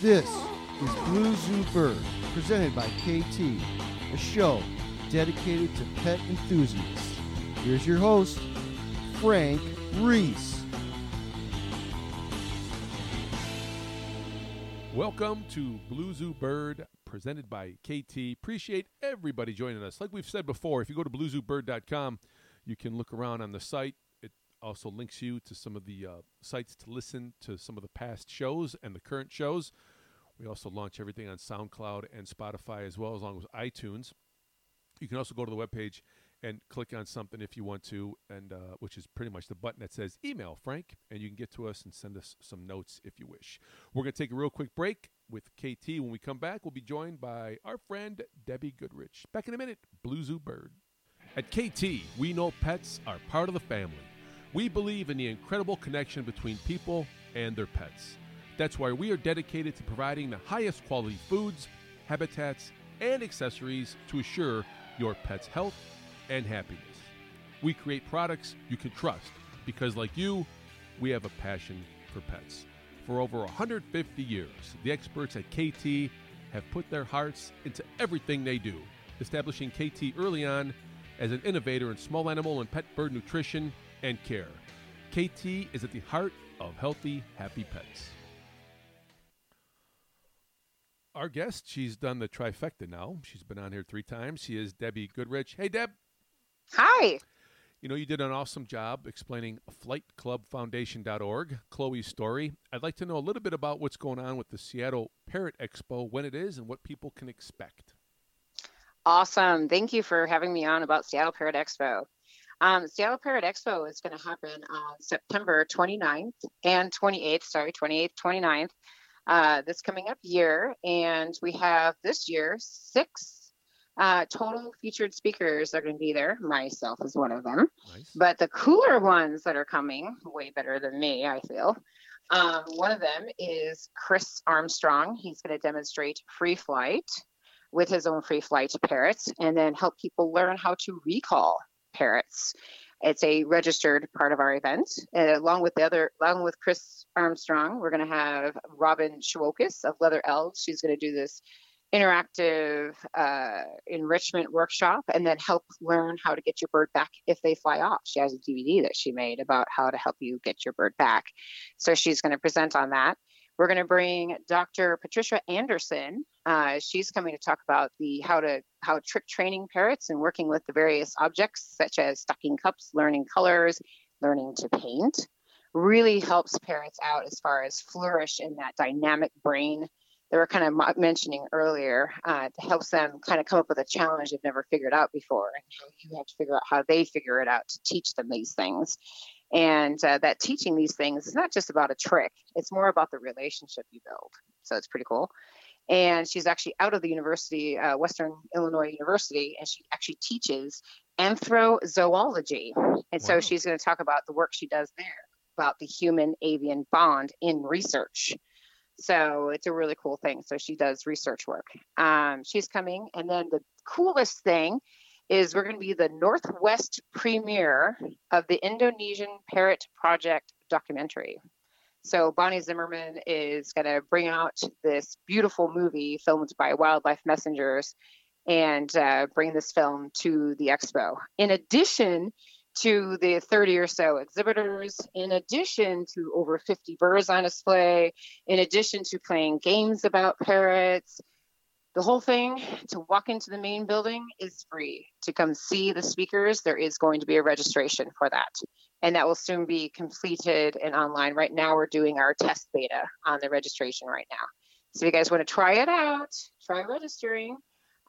This is Blue Zoo Bird, presented by Kaytee, a show dedicated to pet enthusiasts. Here's your host, Frank Reese. Welcome to Blue Zoo Bird, presented by Kaytee. Appreciate everybody joining us. Like we've said before, if you go to bluezooBird.com, you can look around on the site. It also links you to some of the uh, sites to listen to some of the past shows and the current shows. We also launch everything on SoundCloud and Spotify as well, as long as iTunes. You can also go to the webpage and click on something if you want to, and uh, which is pretty much the button that says email Frank, and you can get to us and send us some notes if you wish. We're going to take a real quick break with Kaytee. When we come back, we'll be joined by our friend Debbie Goodrich. Back in a minute, Blue Zoo Bird. At Kaytee, we know pets are part of the family. We believe in the incredible connection between people and their pets. That's why we are dedicated to providing the highest quality foods, habitats, and accessories to assure your pet's health and happiness. We create products you can trust because, like you, we have a passion for pets. For over 150 years, the experts at Kaytee have put their hearts into everything they do, establishing Kaytee early on as an innovator in small animal and pet bird nutrition and care. Kaytee is at the heart of healthy, happy pets. Our guest, she's done the trifecta now. She's been on here three times. She is Debbie Goodrich. Hey, Deb. Hi. You know, you did an awesome job explaining flightclubfoundation.org, Chloe's story. I'd like to know a little bit about what's going on with the Seattle Parrot Expo, when it is, and what people can expect. Awesome. Thank you for having me on about Seattle Parrot Expo. Um, Seattle Parrot Expo is going to happen on September 29th and 28th, sorry, 28th, 29th, uh, this coming up year. And we have this year six uh, total featured speakers are going to be there. Myself is one of them. Nice. But the cooler ones that are coming, way better than me, I feel. Um, one of them is Chris Armstrong. He's going to demonstrate free flight with his own free flight parrots and then help people learn how to recall parrots. It's a registered part of our event. Uh, along with the other, along with Chris Armstrong, we're going to have Robin Shewokis of Leather Elves. She's going to do this interactive uh, enrichment workshop and then help learn how to get your bird back if they fly off. She has a DVD that she made about how to help you get your bird back. So she's going to present on that. We're going to bring Dr. Patricia Anderson. Uh, she's coming to talk about the how to how trick training parrots and working with the various objects such as stocking cups, learning colors, learning to paint. Really helps parrots out as far as flourish in that dynamic brain. They were kind of mentioning earlier uh, helps them kind of come up with a challenge they've never figured out before and how you have to figure out how they figure it out to teach them these things. And uh, that teaching these things is not just about a trick it's more about the relationship you build. So it's pretty cool and she's actually out of the university uh, western illinois university and she actually teaches anthrozoology and so she's going to talk about the work she does there about the human avian bond in research so it's a really cool thing. So she does research work. Um, she's coming. And then the coolest thing is we're going to be the Northwest premiere of the Indonesian Parrot Project documentary. So Bonnie Zimmerman is going to bring out this beautiful movie filmed by Wildlife Messengers and uh, bring this film to the expo. In addition to the 30 or so exhibitors, in addition to over 50 birds on display, in addition to playing games about parrots, the whole thing to walk into the main building is free. To come see the speakers, there is going to be a registration for that. And that will soon be completed and online. Right now, we're doing our test beta on the registration right now. So if you guys want to try it out, try registering.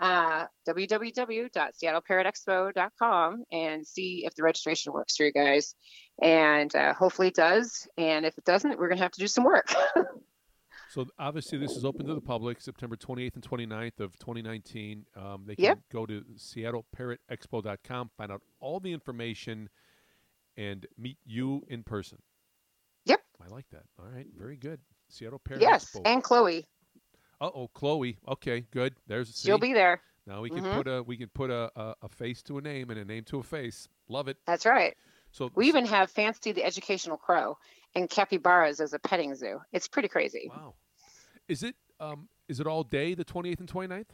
Uh, www.seattleparrotexpo.com and see if the registration works for you guys. And uh, hopefully it does. And if it doesn't, we're going to have to do some work. So obviously, this is open to the public September 28th and 29th of 2019. Um, they can Yep. go to seattleparrotexpo.com, find out all the information, and meet you in person. Yep. I like that. All right, very good. Seattle Parrot yes. And Chloe, Uh oh, Chloe. Okay, good. There's she'll be there. Now we can Mhm. put a we can put a, a a face to a name and a name to a face. Love it. That's right. So We even have Fancy the Educational Crow and capybaras as a petting zoo. It's pretty crazy. wow. Is it um, is it all day the 28th and 29th?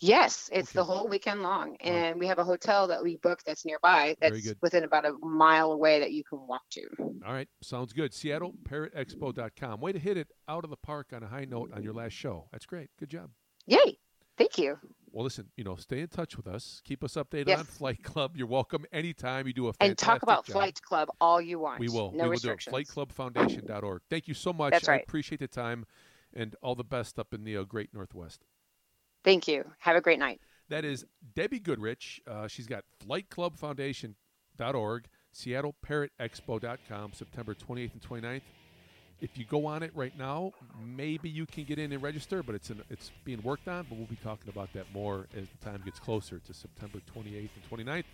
Yes, it's Okay. the whole weekend long, and we have a hotel that we booked that's nearby. That's within about a mile away that you can walk to. All right, sounds good. SeattleParrotExpo.com. Way to hit it out of the park on a high note on your last show. That's great. Good job. Yay! Thank you. Well, listen, you know, stay in touch with us. Keep us updated Yes. on Flight Club. You're welcome anytime. You do a flight. And talk about job. Flight Club all you want. We will. No we will do it. FlightClubFoundation.org. Thank you so much. That's right. I appreciate the time and all the best up in the uh, great Northwest. Thank you. Have a great night. That is Debbie Goodrich. Uh, she's got FlightClubFoundation.org, SeattleParrotExpo.com, September 28th and 29th. If you go on it right now, maybe you can get in and register, but it's in, it's being worked on. But we'll be talking about that more as the time gets closer to September 28th and 29th.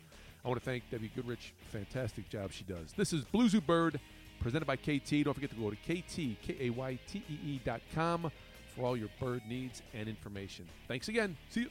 I want to thank Debbie Goodrich. Fantastic job she does. This is Blue Zoo Bird, presented by Kaytee. Don't forget to go to Kaytee, K-A-Y-T-E-E dot com for all your bird needs and information. Thanks again. See you.